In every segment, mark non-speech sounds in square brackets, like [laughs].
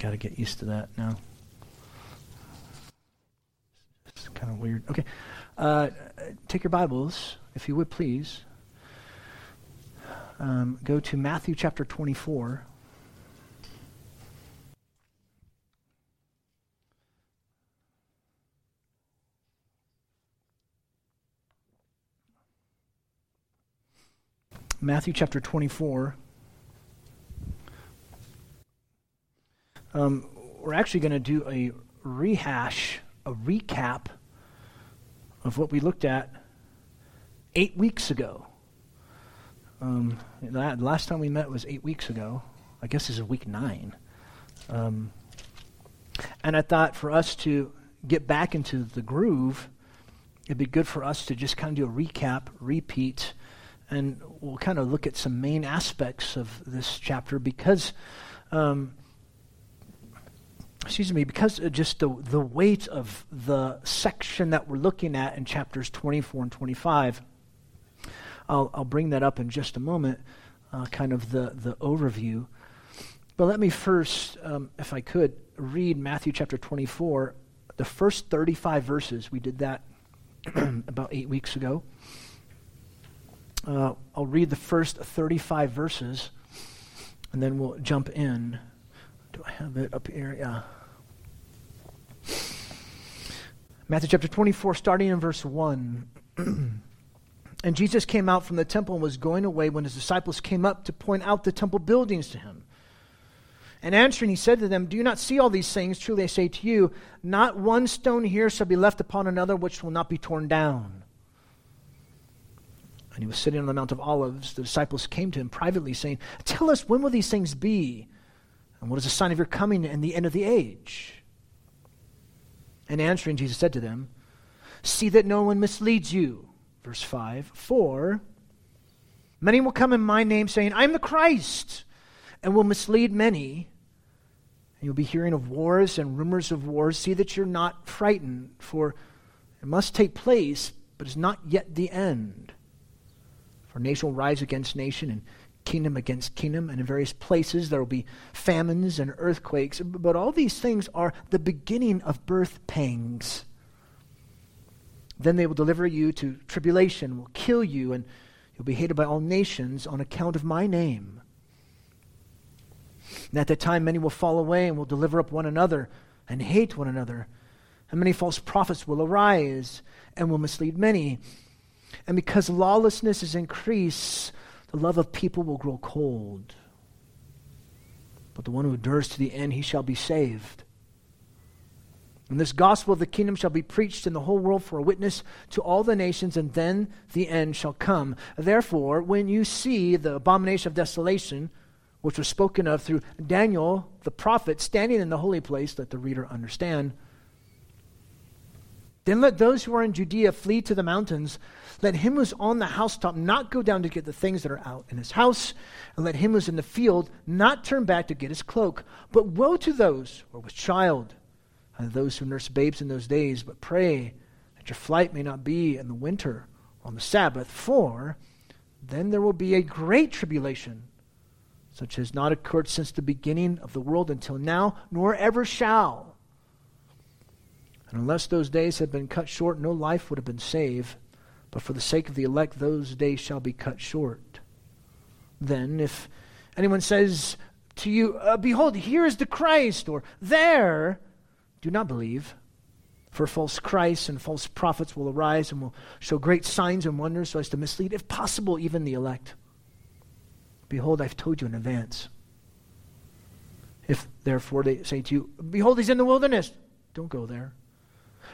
got to get used to that now. It's kind of weird. Okay. Uh, take your Bibles, if you would please. Um, go to Matthew chapter 24. Matthew chapter 24. Um, we're actually going to do a rehash, a recap of what we looked at eight weeks ago. Um, the last time we met was eight weeks ago. I guess this is week nine. Um, and I thought for us to get back into the groove, it'd be good for us to just kind of do a recap, repeat, and we'll kind of look at some main aspects of this chapter because, um, excuse me, because just the, the weight of the section that we're looking at in chapters 24 and 25. I'll, I'll bring that up in just a moment, uh, kind of the, the overview. But let me first, um, if I could, read Matthew chapter 24, the first 35 verses. We did that [clears throat] about eight weeks ago. Uh, I'll read the first 35 verses and then we'll jump in. Do I have it up here? Yeah. Matthew chapter 24, starting in verse 1. [clears throat] and Jesus came out from the temple and was going away when his disciples came up to point out the temple buildings to him. And answering, he said to them, Do you not see all these things? Truly I say to you, not one stone here shall be left upon another which will not be torn down. And he was sitting on the Mount of Olives. The disciples came to him privately, saying, Tell us, when will these things be? And what is the sign of your coming and the end of the age? And answering, Jesus said to them, See that no one misleads you. Verse 5 For many will come in my name, saying, I am the Christ, and will mislead many. And you'll be hearing of wars and rumors of wars. See that you're not frightened, for it must take place, but it's not yet the end. For nation will rise against nation and kingdom against kingdom, and in various places there will be famines and earthquakes. But all these things are the beginning of birth pangs. Then they will deliver you to tribulation, will kill you, and you'll be hated by all nations on account of my name. And at that time, many will fall away and will deliver up one another and hate one another. And many false prophets will arise and will mislead many. And because lawlessness is increased, the love of people will grow cold. But the one who endures to the end, he shall be saved. And this gospel of the kingdom shall be preached in the whole world for a witness to all the nations, and then the end shall come. Therefore, when you see the abomination of desolation, which was spoken of through Daniel the prophet, standing in the holy place, let the reader understand. Then let those who are in Judea flee to the mountains. Let him who's on the housetop not go down to get the things that are out in his house. And let him who's in the field not turn back to get his cloak. But woe to those who are with child, and those who nurse babes in those days. But pray that your flight may not be in the winter or on the Sabbath, for then there will be a great tribulation, such as not occurred since the beginning of the world until now, nor ever shall. And unless those days had been cut short, no life would have been saved. But for the sake of the elect, those days shall be cut short. Then, if anyone says to you, uh, Behold, here is the Christ, or there, do not believe. For false Christs and false prophets will arise and will show great signs and wonders so as to mislead, if possible, even the elect. Behold, I've told you in advance. If therefore they say to you, Behold, he's in the wilderness, don't go there.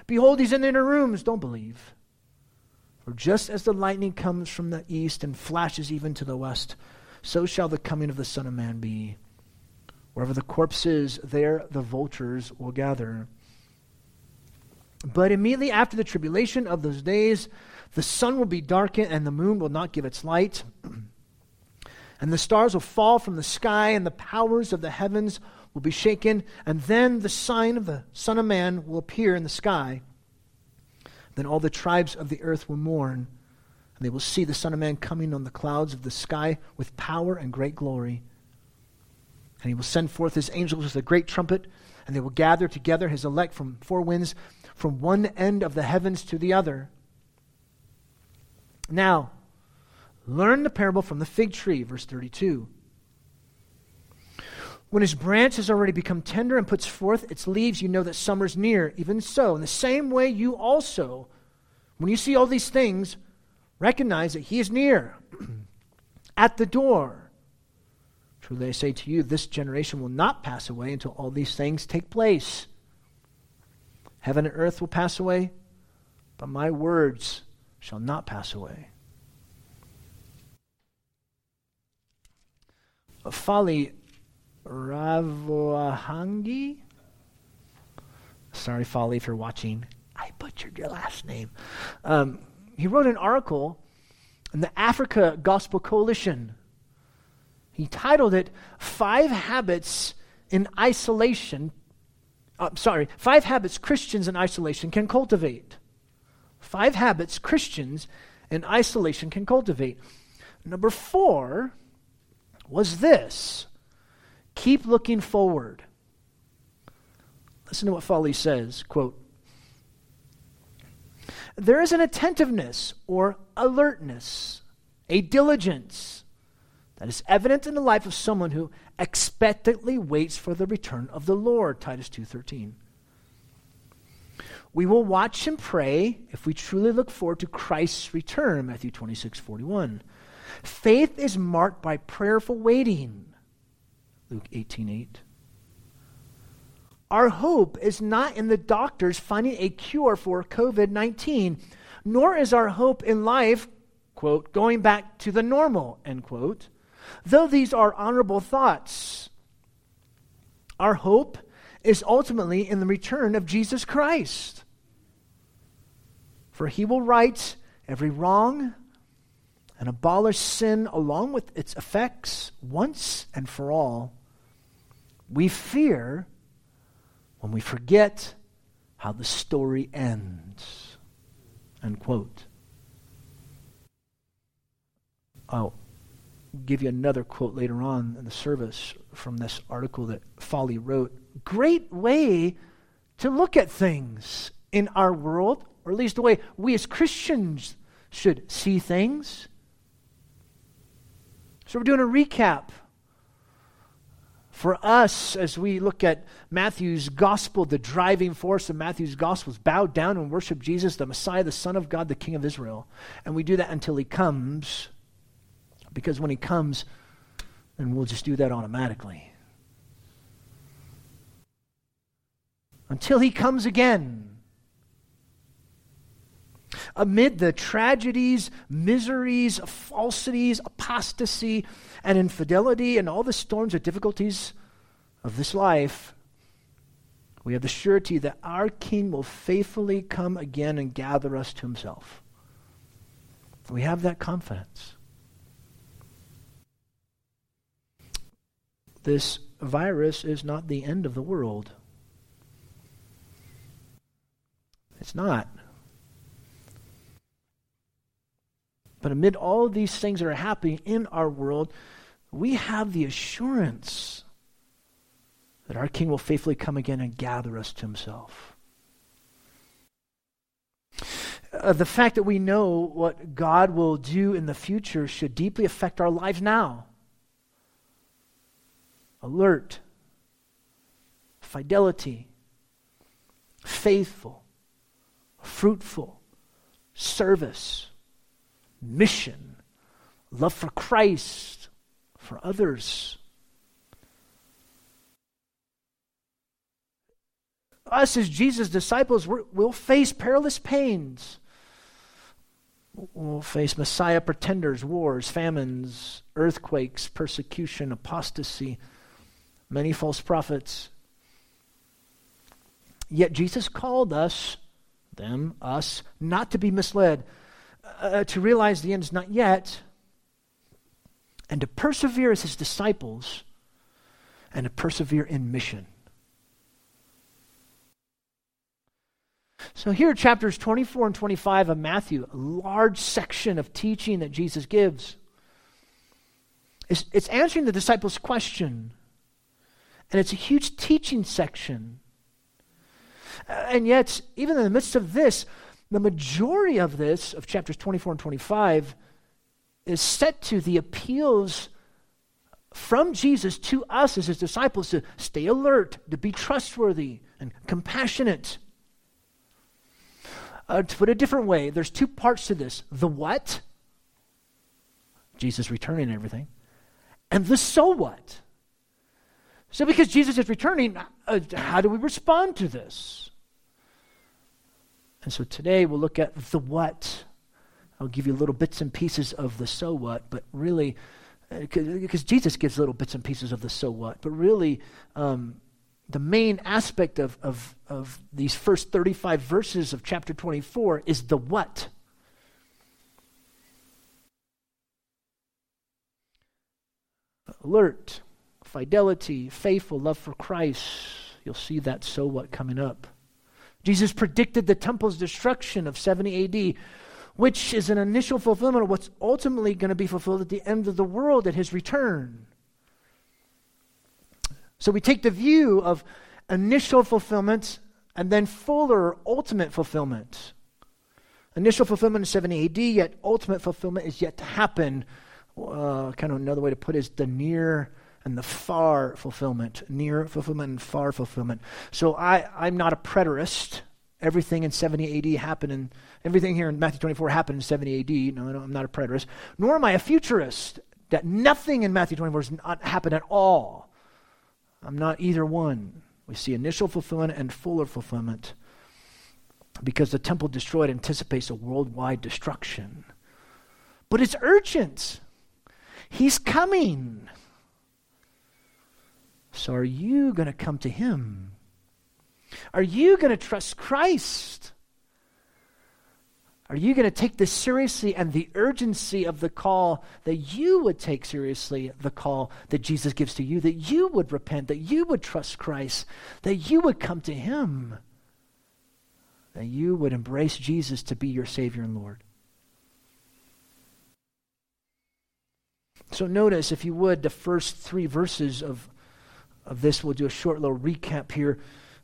Behold, he's in the inner rooms. Don't believe. For just as the lightning comes from the east and flashes even to the west, so shall the coming of the Son of Man be. Wherever the corpse is, there the vultures will gather. But immediately after the tribulation of those days, the sun will be darkened, and the moon will not give its light. [clears throat] and the stars will fall from the sky, and the powers of the heavens will be shaken, and then the sign of the Son of Man will appear in the sky. Then all the tribes of the earth will mourn, and they will see the Son of Man coming on the clouds of the sky with power and great glory. And he will send forth his angels with a great trumpet, and they will gather together his elect from four winds, from one end of the heavens to the other. Now, learn the parable from the fig tree, verse 32. When his branch has already become tender and puts forth its leaves, you know that summer's near. Even so, in the same way, you also, when you see all these things, recognize that he is near, [clears throat] at the door. Truly I say to you, this generation will not pass away until all these things take place. Heaven and earth will pass away, but my words shall not pass away. Folly Ravoahangi. Sorry, Folly, if you're watching. I butchered your last name. Um, he wrote an article in the Africa Gospel Coalition. He titled it Five Habits in Isolation. Uh, sorry, Five Habits Christians in Isolation Can Cultivate. Five Habits Christians in Isolation Can Cultivate. Number four was this Keep looking forward. Listen to what Folly says, quote, there is an attentiveness or alertness, a diligence that is evident in the life of someone who expectantly waits for the return of the Lord, Titus 2:13. We will watch and pray if we truly look forward to Christ's return, Matthew 26:41. Faith is marked by prayerful waiting, Luke 18 8. Our hope is not in the doctors finding a cure for COVID 19, nor is our hope in life, quote, going back to the normal, end quote. Though these are honorable thoughts, our hope is ultimately in the return of Jesus Christ. For he will right every wrong and abolish sin along with its effects once and for all. We fear when we forget how the story ends. End quote. I'll give you another quote later on in the service from this article that Folly wrote. Great way to look at things in our world, or at least the way we as Christians should see things. So we're doing a recap for us, as we look at Matthew's gospel, the driving force of Matthew's gospel is bow down and worship Jesus, the Messiah, the Son of God, the King of Israel. And we do that until he comes, because when he comes, then we'll just do that automatically. Until he comes again. Amid the tragedies, miseries, falsities, apostasy, and infidelity and all the storms and difficulties of this life, we have the surety that our King will faithfully come again and gather us to himself. We have that confidence. This virus is not the end of the world. It's not. But amid all these things that are happening in our world, we have the assurance that our King will faithfully come again and gather us to himself. Uh, the fact that we know what God will do in the future should deeply affect our lives now. Alert, fidelity, faithful, fruitful, service, mission, love for Christ, for others. Us, as Jesus' disciples, we will face perilous pains. We'll face Messiah pretenders, wars, famines, earthquakes, persecution, apostasy, many false prophets. Yet Jesus called us, them, us, not to be misled, uh, to realize the end is not yet, and to persevere as his disciples and to persevere in mission. So, here, chapters 24 and 25 of Matthew, a large section of teaching that Jesus gives. It's, it's answering the disciples' question And it's a huge teaching section. And yet, even in the midst of this, the majority of this, of chapters 24 and 25, is set to the appeals from Jesus to us as his disciples to stay alert, to be trustworthy and compassionate. Uh, to put it a different way, there's two parts to this the what, Jesus returning everything, and the so what. So, because Jesus is returning, uh, how do we respond to this? And so today we'll look at the what. I'll give you little bits and pieces of the so what, but really, because uh, Jesus gives little bits and pieces of the so what, but really, um, the main aspect of, of, of these first 35 verses of chapter 24 is the what. Alert, fidelity, faithful, love for Christ. You'll see that so what coming up. Jesus predicted the temple's destruction of 70 AD, which is an initial fulfillment of what's ultimately going to be fulfilled at the end of the world at his return. So we take the view of initial fulfillment and then fuller ultimate fulfillment. Initial fulfillment is 70 AD, yet ultimate fulfillment is yet to happen. Uh, kind of another way to put it is the near and the far fulfillment. Near fulfillment and far fulfillment. So I, I'm not a preterist. Everything in 70 AD happened in, everything here in Matthew 24 happened in 70 AD. No, no I'm not a preterist. Nor am I a futurist, that nothing in Matthew 24 has not happened at all. I'm not either one. We see initial fulfillment and fuller fulfillment because the temple destroyed anticipates a worldwide destruction. But it's urgent. He's coming. So, are you going to come to Him? Are you going to trust Christ? Are you going to take this seriously and the urgency of the call that you would take seriously the call that Jesus gives to you, that you would repent, that you would trust Christ, that you would come to Him, that you would embrace Jesus to be your Savior and Lord? So, notice, if you would, the first three verses of, of this. We'll do a short little recap here.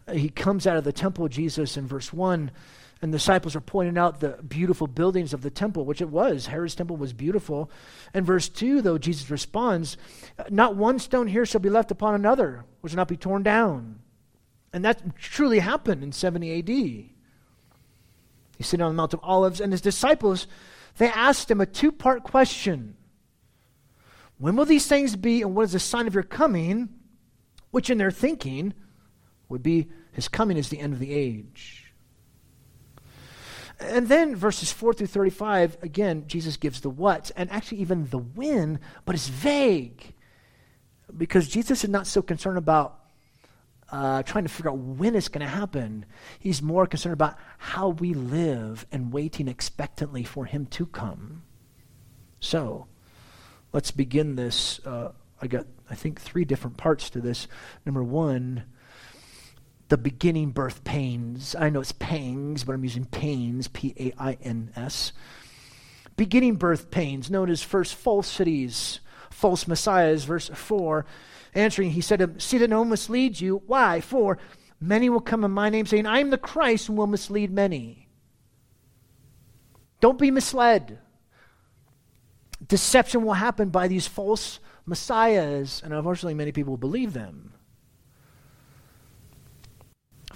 Uh, he comes out of the temple, Jesus, in verse 1 and the disciples are pointing out the beautiful buildings of the temple, which it was. Herod's temple was beautiful. And verse 2, though, Jesus responds, uh, Not one stone here shall be left upon another, which will not be torn down. And that truly happened in 70 AD. He's sitting on the Mount of Olives, and his disciples, they asked him a two part question When will these things be, and what is the sign of your coming? Which, in their thinking, would be his coming is the end of the age. And then verses 4 through 35, again, Jesus gives the what, and actually even the when, but it's vague. Because Jesus is not so concerned about uh, trying to figure out when it's going to happen. He's more concerned about how we live and waiting expectantly for Him to come. So, let's begin this. Uh, I got, I think, three different parts to this. Number one, the beginning birth pains. I know it's pangs, but I'm using pains, P A I N S. Beginning birth pains, known as first falsities, false messiahs, verse 4. Answering, he said, See that no misleads you. Why? For many will come in my name, saying, I am the Christ, and will mislead many. Don't be misled. Deception will happen by these false messiahs, and unfortunately, many people believe them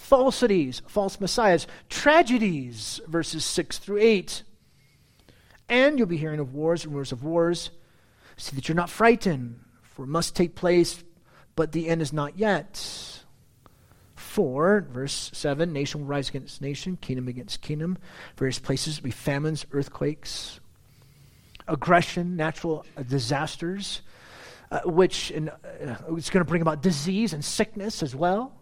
falsities, false messiahs, tragedies, verses 6 through 8. And you'll be hearing of wars, and rumors of wars. See that you're not frightened, for it must take place, but the end is not yet. 4, verse 7, nation will rise against nation, kingdom against kingdom. Various places will be famines, earthquakes, aggression, natural disasters, uh, which uh, it's going to bring about disease and sickness as well.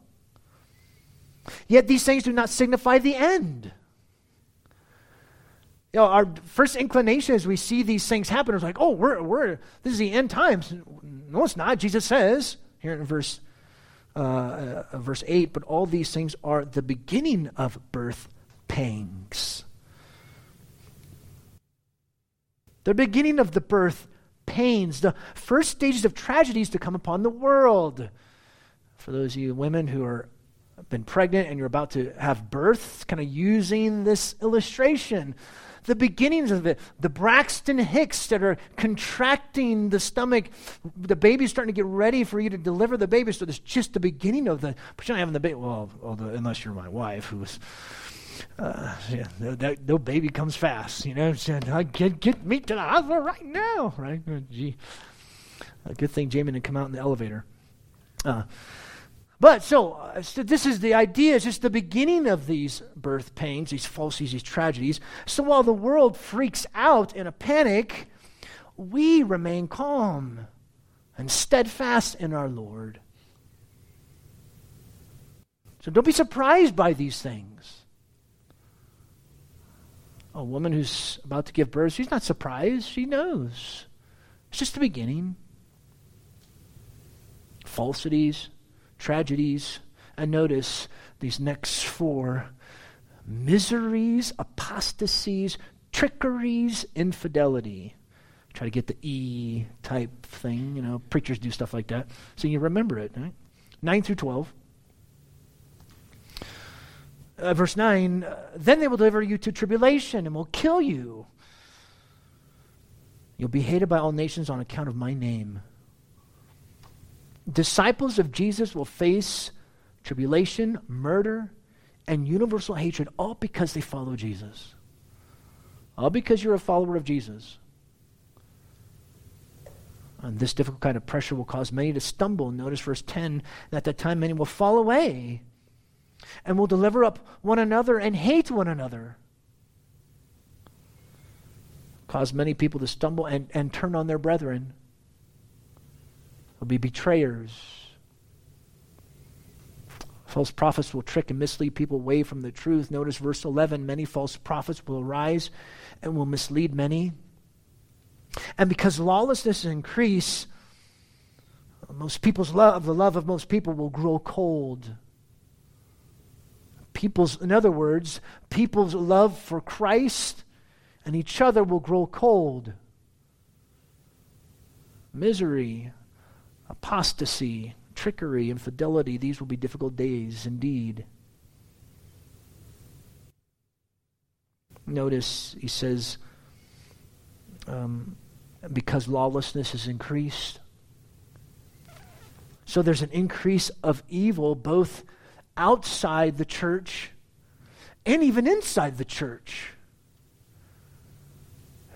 Yet these things do not signify the end. You know, our first inclination as we see these things happen is like, oh, we're, we're, this is the end times. No, it's not. Jesus says here in verse, uh, uh, verse 8, but all these things are the beginning of birth pangs. The beginning of the birth pains, the first stages of tragedies to come upon the world For those of you women who are been pregnant and you're about to have birth, kind of using this illustration. The beginnings of it, the Braxton Hicks that are contracting the stomach, the baby's starting to get ready for you to deliver the baby. So it's just the beginning of the, but you're not having the baby. Well, although, unless you're my wife, who was, uh, yeah, that, that baby comes fast, you know. Said, get, get me to the hospital right now, right? Oh, gee, a good thing Jamie didn't come out in the elevator. Uh, but so, uh, so, this is the idea, it's just the beginning of these birth pains, these falsities, these tragedies. So while the world freaks out in a panic, we remain calm and steadfast in our Lord. So don't be surprised by these things. A woman who's about to give birth, she's not surprised. She knows. It's just the beginning. Falsities, tragedies. And notice these next four miseries, apostasies, trickeries, infidelity. Try to get the E type thing. You know, preachers do stuff like that. So you remember it, right? 9 through 12. Uh, verse 9 uh, Then they will deliver you to tribulation and will kill you. You'll be hated by all nations on account of my name disciples of Jesus will face tribulation, murder, and universal hatred, all because they follow Jesus. All because you're a follower of Jesus. And this difficult kind of pressure will cause many to stumble. Notice verse 10 that at that time many will fall away and will deliver up one another and hate one another. Cause many people to stumble and, and turn on their brethren will be betrayers. False prophets will trick and mislead people away from the truth. Notice verse 11 many false prophets will arise and will mislead many. And because lawlessness increase, most people's love, the love of most people will grow cold. People's, in other words, people's love for Christ and each other will grow cold. Misery, apostasy, trickery, infidelity. These will be difficult days indeed. Notice he says, um, because lawlessness has increased. So there's an increase of evil both outside the church and even inside the church.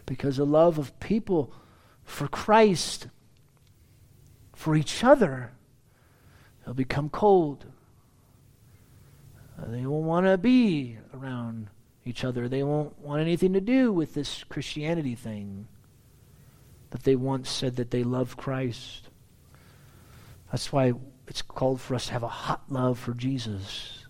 Because the love of people for Christ for each other, they'll become cold. They won't want to be around each other. They won't want anything to do with this Christianity thing that they once said that they love Christ. That's why it's called for us to have a hot love for Jesus.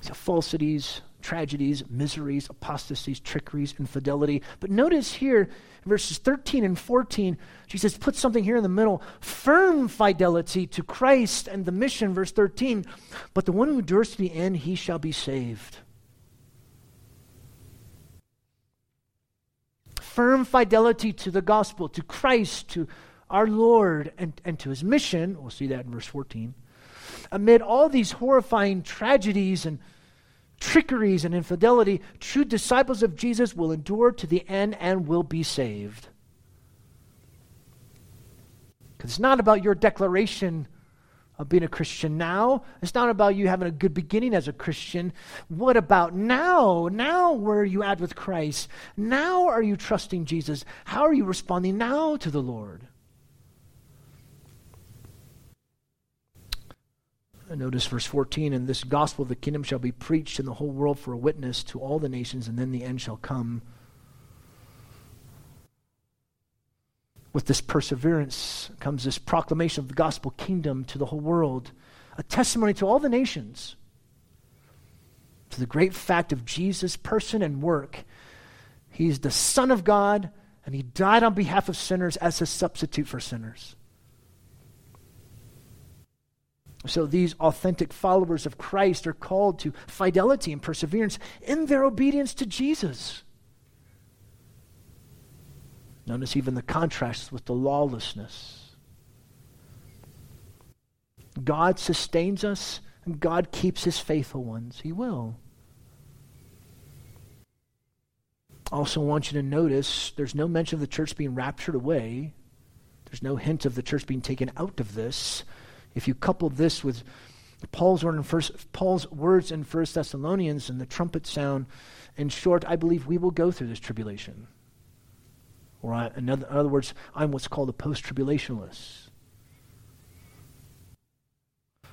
So falsities, tragedies, miseries, apostasies, trickeries, infidelity. But notice here, verses 13 and 14, Jesus puts something here in the middle firm fidelity to Christ and the mission, verse 13. But the one who endures to the end, he shall be saved. Firm fidelity to the gospel, to Christ, to our Lord, and, and to his mission. We'll see that in verse 14. Amid all these horrifying tragedies and trickeries and infidelity, true disciples of Jesus will endure to the end and will be saved. Because it's not about your declaration of being a Christian now. It's not about you having a good beginning as a Christian. What about now? Now, where are you at with Christ? Now, are you trusting Jesus? How are you responding now to the Lord? Notice verse 14, and this gospel of the kingdom shall be preached in the whole world for a witness to all the nations, and then the end shall come. With this perseverance comes this proclamation of the gospel kingdom to the whole world, a testimony to all the nations, to the great fact of Jesus' person and work. He's the Son of God, and He died on behalf of sinners as a substitute for sinners. So these authentic followers of Christ are called to fidelity and perseverance in their obedience to Jesus. Notice even the contrast with the lawlessness. God sustains us and God keeps his faithful ones. He will. Also, want you to notice there's no mention of the church being raptured away. There's no hint of the church being taken out of this. If you couple this with Paul's, word in first, Paul's words in First Thessalonians and the trumpet sound, in short, I believe we will go through this tribulation. Or, I, in, other, in other words, I'm what's called a post tribulationalist.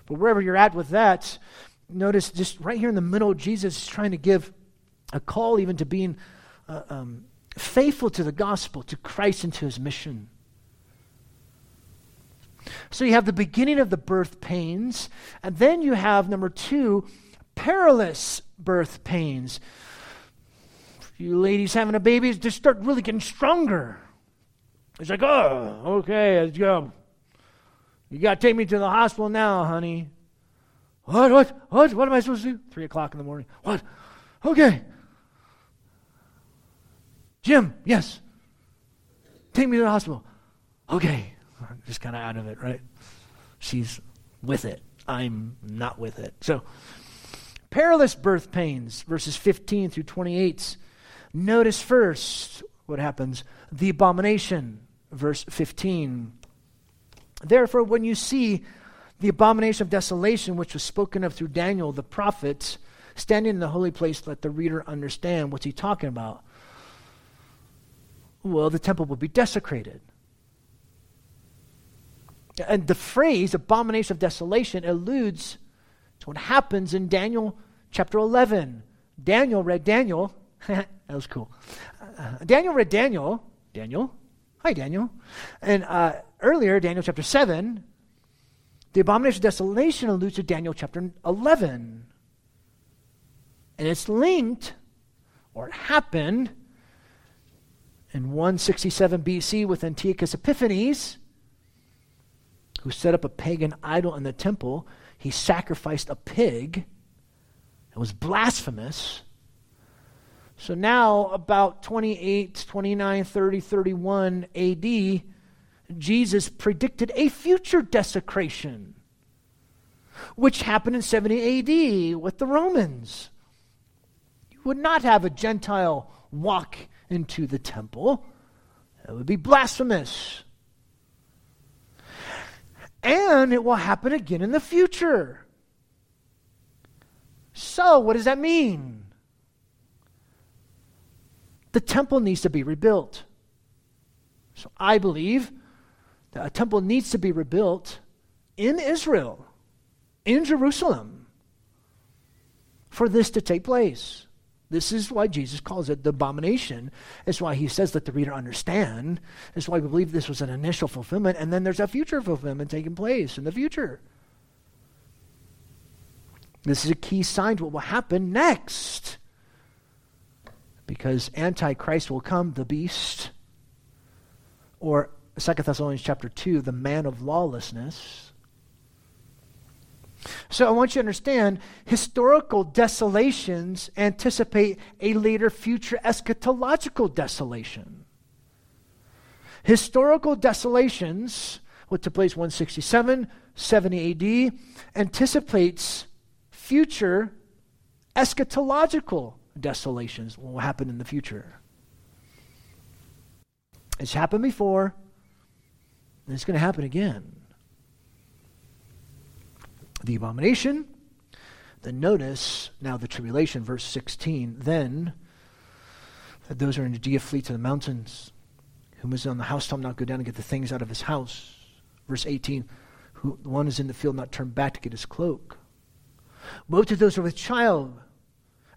But wherever you're at with that, notice just right here in the middle, Jesus is trying to give a call even to being uh, um, faithful to the gospel, to Christ and to his mission. So you have the beginning of the birth pains, and then you have, number two, perilous birth pains. You ladies having a baby, just start really getting stronger. It's like, oh, okay, let's go. You got to take me to the hospital now, honey. What, what, what, what am I supposed to do? Three o'clock in the morning. What? Okay. Jim, yes. Take me to the hospital. Okay. Just kind of out of it, right? She's with it. I'm not with it. So, perilous birth pains, verses 15 through 28. Notice first what happens the abomination, verse 15. Therefore, when you see the abomination of desolation, which was spoken of through Daniel the prophet, standing in the holy place, let the reader understand what's he talking about. Well, the temple will be desecrated. And the phrase abomination of desolation alludes to what happens in Daniel chapter 11. Daniel read Daniel. [laughs] that was cool. Uh, Daniel read Daniel. Daniel. Hi, Daniel. And uh, earlier, Daniel chapter 7, the abomination of desolation alludes to Daniel chapter 11. And it's linked, or it happened, in 167 BC with Antiochus Epiphanes who set up a pagan idol in the temple. He sacrificed a pig. It was blasphemous. So now, about 28, 29, 30, 31 AD, Jesus predicted a future desecration, which happened in 70 AD with the Romans. You would not have a Gentile walk into the temple, it would be blasphemous and it will happen again in the future. So, what does that mean? The temple needs to be rebuilt. So, I believe that a temple needs to be rebuilt in Israel, in Jerusalem, for this to take place. This is why Jesus calls it the abomination. It's why he says, let the reader understand. It's why we believe this was an initial fulfillment, and then there's a future fulfillment taking place in the future. This is a key sign to what will happen next. Because Antichrist will come, the beast, or 2 Thessalonians chapter 2, the man of lawlessness so I want you to understand historical desolations anticipate a later future eschatological desolation. Historical desolations, what took place 167, 70 AD, anticipates future eschatological desolations what will happen in the future. It's happened before, and it's going to happen again the abomination. Then notice now the tribulation, verse 16. Then that those who are in Judea flee to the mountains. Whom is on the housetop not go down and get the things out of his house. Verse 18. Who one is in the field not turn back to get his cloak. Woe to those who are with child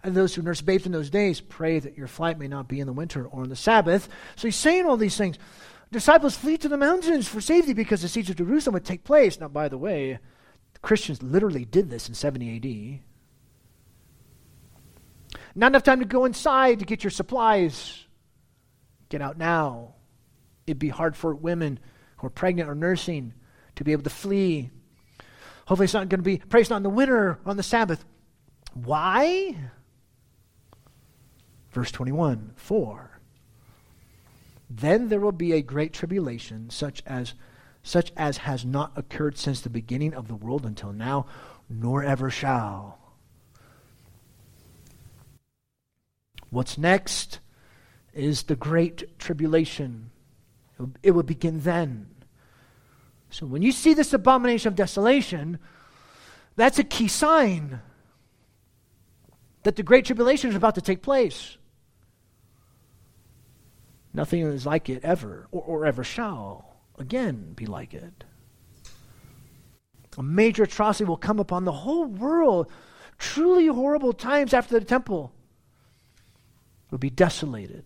and those who nurse babes in those days. Pray that your flight may not be in the winter or on the Sabbath. So he's saying all these things. Disciples flee to the mountains for safety because the siege of Jerusalem would take place. Now, by the way, Christians literally did this in 70 AD. Not enough time to go inside to get your supplies. Get out now. It'd be hard for women who are pregnant or nursing to be able to flee. Hopefully, it's not going to be, not in the winter on the Sabbath. Why? Verse 21 For then there will be a great tribulation, such as such as has not occurred since the beginning of the world until now, nor ever shall. What's next is the great tribulation. It will begin then. So when you see this abomination of desolation, that's a key sign that the great tribulation is about to take place. Nothing is like it ever, or, or ever shall again be like it. A major atrocity will come upon the whole world. Truly horrible times after the temple will be desolated.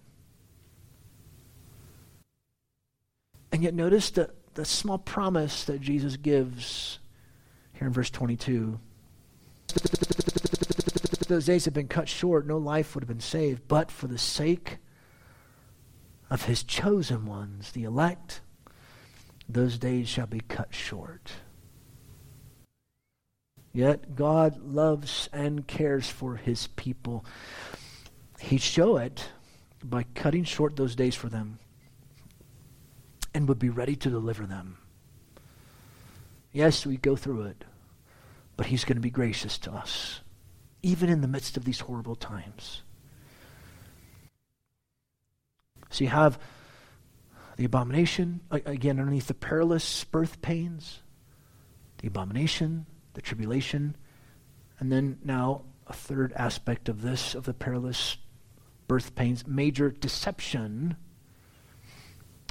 And yet, notice the, the small promise that Jesus gives here in verse 22. Those days have been cut short, no life would have been saved, but for the sake of his chosen ones, the elect, those days shall be cut short. Yet God loves and cares for his people. He'd show it by cutting short those days for them and would be ready to deliver them. Yes, we go through it, but He's going to be gracious to us, even in the midst of these horrible times. So you have the abomination, again, underneath the perilous birth pains, the abomination, the tribulation, and then now a third aspect of this, of the perilous birth pains, major deception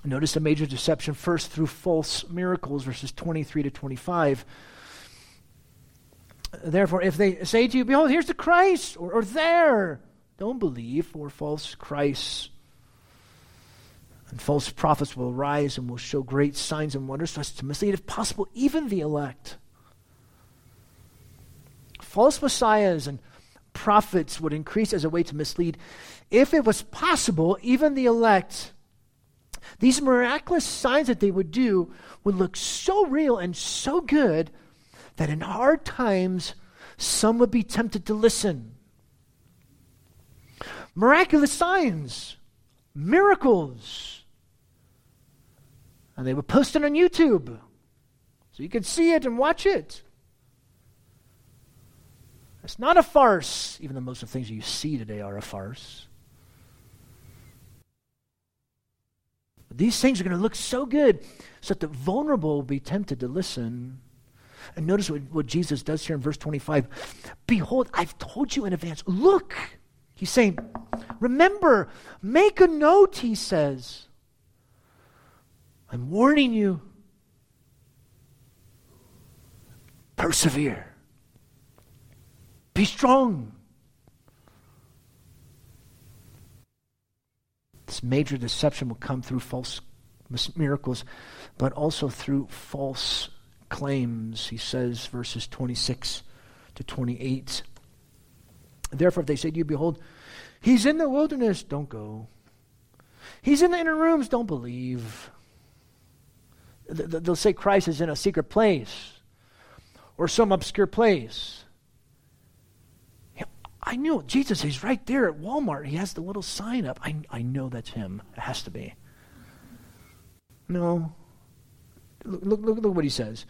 Notice a major deception first through false miracles, verses 23 to 25. Therefore, if they say to you, Behold, here's the Christ, or, or there, don't believe, for false Christs and false prophets will arise and will show great signs and wonders so as to mislead, if possible, even the elect. False messiahs and prophets would increase as a way to mislead. If it was possible, even the elect these miraculous signs that they would do would look so real and so good that in hard times, some would be tempted to listen. Miraculous signs, miracles. And they were post it on YouTube so you could see it and watch it. It's not a farce, even though most of the things you see today are a farce. These things are going to look so good so that the vulnerable will be tempted to listen. And notice what, what Jesus does here in verse 25. Behold, I've told you in advance. Look, he's saying, remember, make a note, he says. I'm warning you. Persevere. Be strong. This major deception will come through false miracles, but also through false claims. He says, verses 26 to 28. Therefore, if they say to you, Behold, he's in the wilderness, don't go. He's in the inner rooms, don't believe. They'll say Christ is in a secret place or some obscure place. I knew Jesus, he's right there at Walmart. He has the little sign up. I, I know that's him. It has to be. No. Look, look, look, look what he says.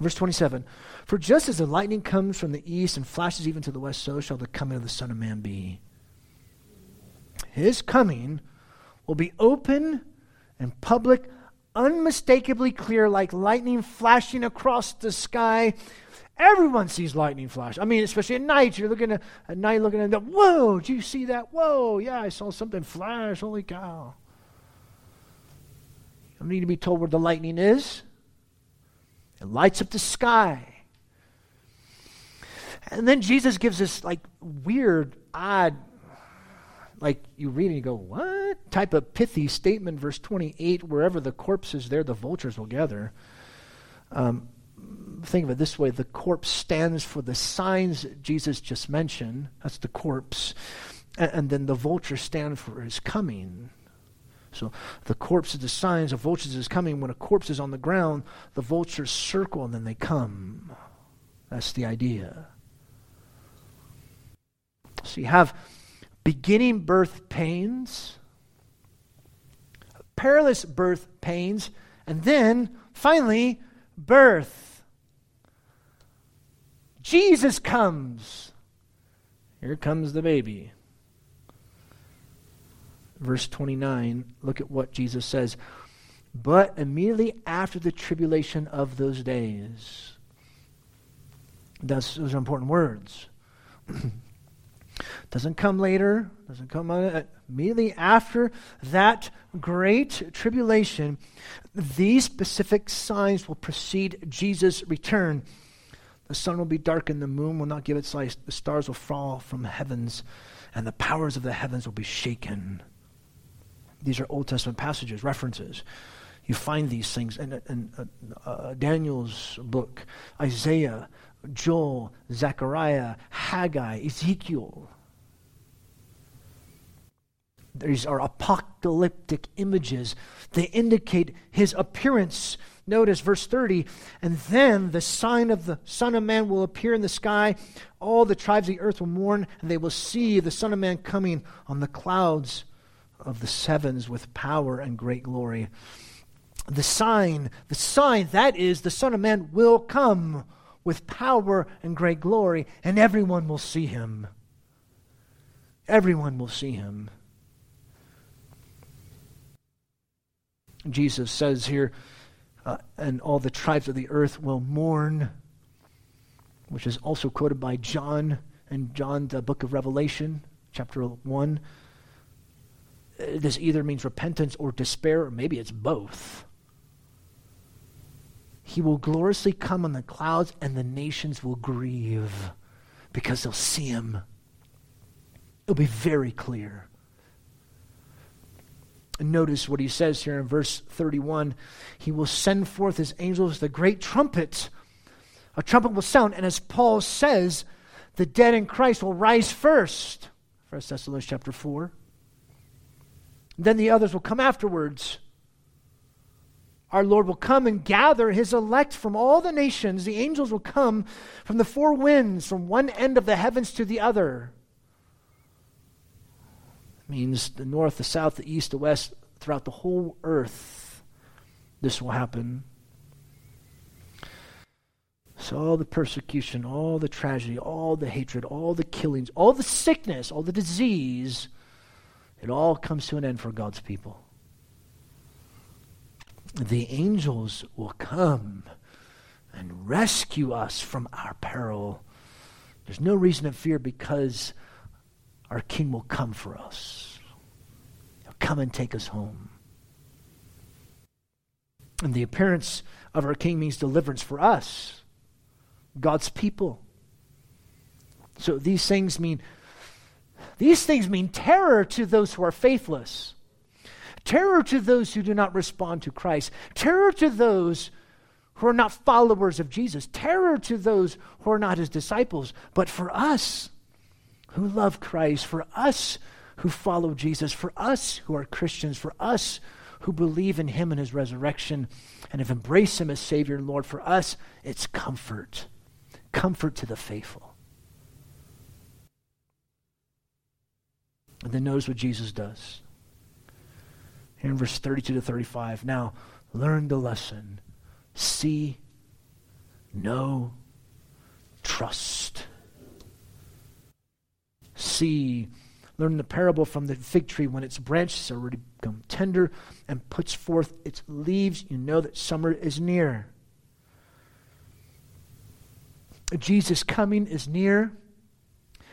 Verse 27 For just as the lightning comes from the east and flashes even to the west, so shall the coming of the Son of Man be. His coming will be open and public, unmistakably clear, like lightning flashing across the sky Everyone sees lightning flash. I mean, especially at night. You're looking at, at night, looking at the whoa. Do you see that? Whoa! Yeah, I saw something flash. Holy cow! Don't need to be told where the lightning is. It lights up the sky. And then Jesus gives this like weird, odd, like you read and you go, what? Type of pithy statement, verse 28 wherever the corpse is, there the vultures will gather. Um, think of it this way the corpse stands for the signs Jesus just mentioned. That's the corpse. And, and then the vultures stand for his coming. So the corpse is the signs, the vultures is coming. When a corpse is on the ground, the vultures circle and then they come. That's the idea. So you have beginning birth pains, perilous birth pains, And then, finally, birth. Jesus comes. Here comes the baby. Verse 29, look at what Jesus says. But immediately after the tribulation of those days, that's, those are important words. [clears throat] doesn't come later, doesn't come uh, immediately after that great tribulation. These specific signs will precede Jesus' return. The sun will be darkened, the moon will not give its light, the stars will fall from the heavens, and the powers of the heavens will be shaken. These are Old Testament passages, references. You find these things in, in uh, uh, Daniel's book, Isaiah, Joel, Zechariah, Haggai, Ezekiel. These are apocalyptic images. They indicate his appearance. Notice verse 30 and then the sign of the Son of Man will appear in the sky. All the tribes of the earth will mourn, and they will see the Son of Man coming on the clouds of the sevens with power and great glory. The sign, the sign, that is, the Son of Man will come with power and great glory, and everyone will see him. Everyone will see him. Jesus says here, uh, and all the tribes of the earth will mourn, which is also quoted by John in John, the book of Revelation, chapter 1. Uh, this either means repentance or despair, or maybe it's both. He will gloriously come on the clouds, and the nations will grieve because they'll see him. It'll be very clear. And notice what he says here in verse 31 He will send forth his angels with a great trumpet. A trumpet will sound, and as Paul says, the dead in Christ will rise first. 1 Thessalonians chapter 4. Then the others will come afterwards. Our Lord will come and gather his elect from all the nations. The angels will come from the four winds, from one end of the heavens to the other It means the north, the south, the east, the west, throughout the whole earth, this will happen. So, all the persecution, all the tragedy, all the hatred, all the killings, all the sickness, all the disease, it all comes to an end for God's people. The angels will come and rescue us from our peril. There's no reason to fear because our King will come for us. He'll come and take us home. And the appearance of our King means deliverance for us, God's people. So these things mean these things mean terror to those who are faithless. Terror to those who do not respond to Christ. Terror to those who are not followers of Jesus. Terror to those who are not his disciples. But for us, who love Christ, for us who follow Jesus, for us who are Christians, for us who believe in him and his resurrection and have embraced him as Savior and Lord, for us, it's comfort. Comfort to the faithful. And then notice what Jesus does. Here in verse 32 to 35. Now, learn the lesson. See, know, trust see. Learn the parable from the fig tree when its branches are already become tender and puts forth its leaves, you know that summer is near. Jesus' coming is near,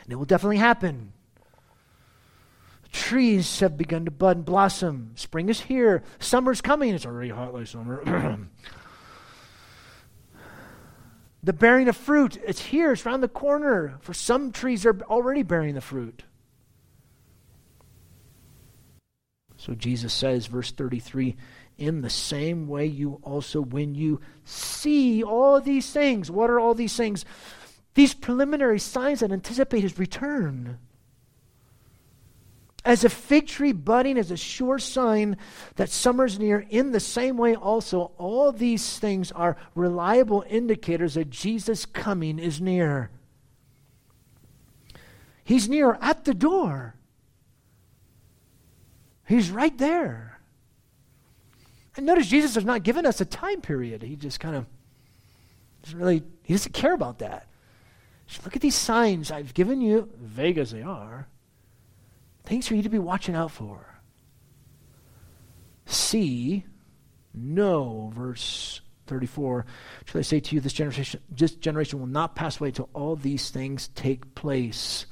and it will definitely happen. Trees have begun to bud and blossom. Spring is here. Summer's coming. It's already hot like summer. [clears throat] The bearing of fruit, it's here, it's around the corner. For some trees are already bearing the fruit. So Jesus says, verse 33, in the same way you also, when you see all these things, what are all these things? These preliminary signs that anticipate his return. As a fig tree budding is a sure sign that summer's near, in the same way, also, all these things are reliable indicators that Jesus' coming is near. He's near at the door, He's right there. And notice Jesus has not given us a time period. He just kind of doesn't really, he doesn't care about that. Just look at these signs I've given you, vague as they are, things for you to be watching out for. See, know, verse 34. Shall I say to you, this generation, this generation will not pass away until all these things take place.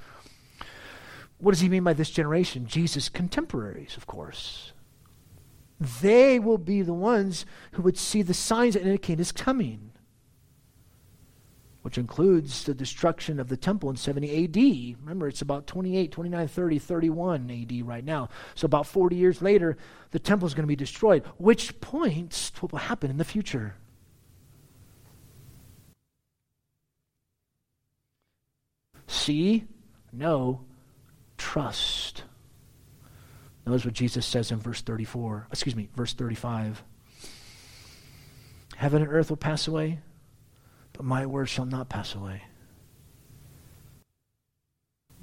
What does he mean by this generation? Jesus' contemporaries, of course. They will be the ones who would see the signs that indicate his coming, which includes the destruction of the temple in 70 AD. Remember, it's about 28, 29, 30, 31 AD right now. So, about 40 years later, the temple is going to be destroyed, which points to what will happen in the future. See, know, trust. Notice what Jesus says in verse 34, excuse me, verse 35. Heaven and earth will pass away, but my word shall not pass away.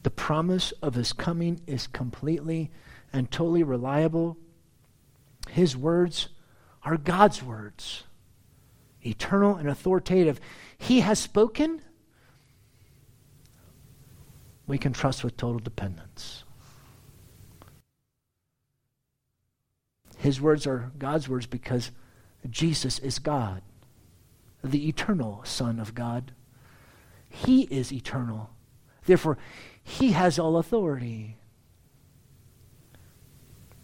The promise of his coming is completely and totally reliable. His words are God's words, eternal and authoritative. He has spoken, we can trust with total dependence. His words are God's words because Jesus is God, the eternal Son of God. He is eternal. Therefore, he has all authority.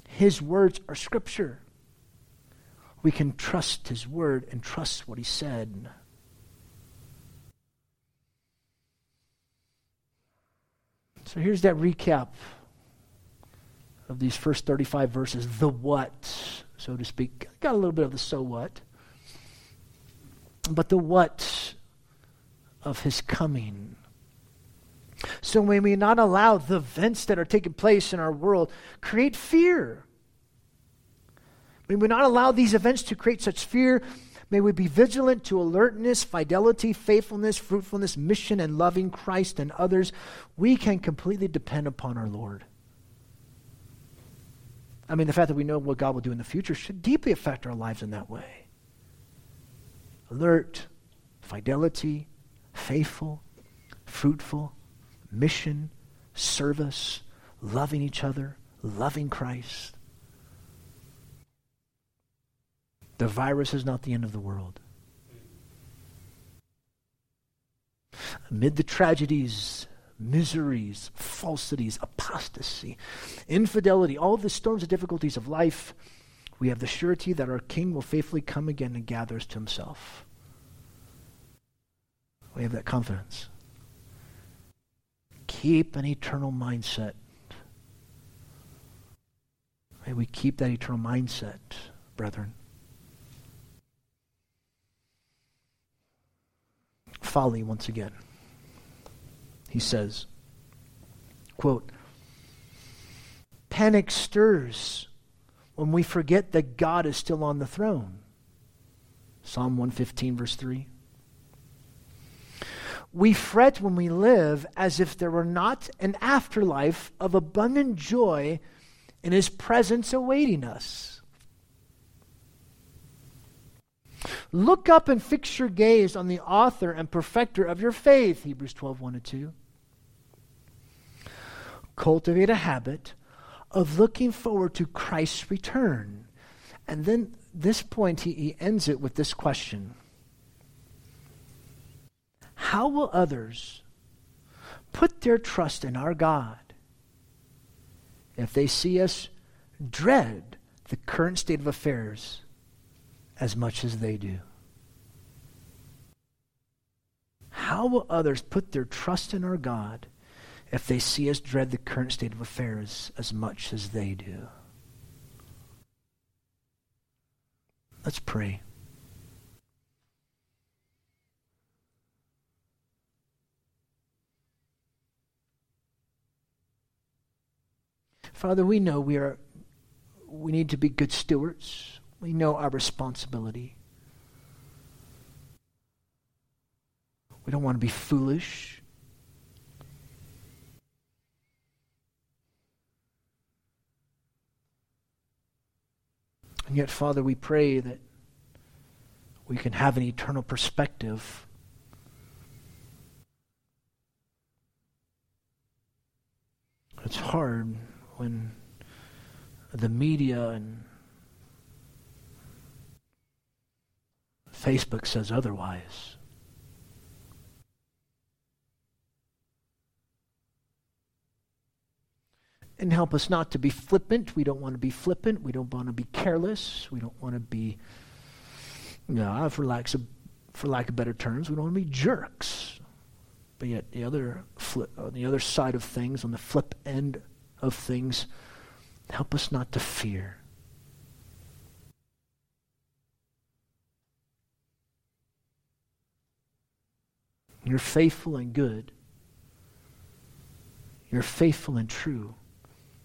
His words are Scripture. We can trust His word and trust what He said. So here's that recap of these first 35 verses the what, so to speak. Got a little bit of the so what. But the what of his coming. So may we not allow the events that are taking place in our world create fear. May we not allow these events to create such fear May we be vigilant to alertness, fidelity, faithfulness, fruitfulness, mission, and loving Christ and others. We can completely depend upon our Lord. I mean, the fact that we know what God will do in the future should deeply affect our lives in that way. Alert, fidelity, faithful, fruitful, mission, service, loving each other, loving Christ. The virus is not the end of the world. Amid the tragedies, miseries, falsities, apostasy, infidelity, all the storms and difficulties of life, we have the surety that our King will faithfully come again and gather us to himself. We have that confidence. Keep an eternal mindset. May we keep that eternal mindset, brethren. folly once again. He says, quote, Panic stirs when we forget that God is still on the throne. Psalm 115, verse 3. We fret when we live as if there were not an afterlife of abundant joy in His presence awaiting us. Look up and fix your gaze on the author and perfecter of your faith, Hebrews 12, 1 and 2. Cultivate a habit of looking forward to Christ's return. And then this point, he, he ends it with this question How will others put their trust in our God if they see us dread the current state of affairs as much as they do? How will others put their trust in our God if they see us dread the current state of affairs as much as they do? Let's pray. Father, we know we are we need to be good stewards we know our responsibility. We don't want to be foolish. And yet, Father, we pray that we can have an eternal perspective. It's hard when the media and Facebook says otherwise. And help us not to be flippant. We don't want to be flippant. We don't want to be careless. We don't want to be, you know, ah, for lack of, for lack of better terms, we don't want to be jerks. But yet, the other flip, on the other side of things, on the flip end of things, help us not to fear. You're faithful and good. You're faithful and true.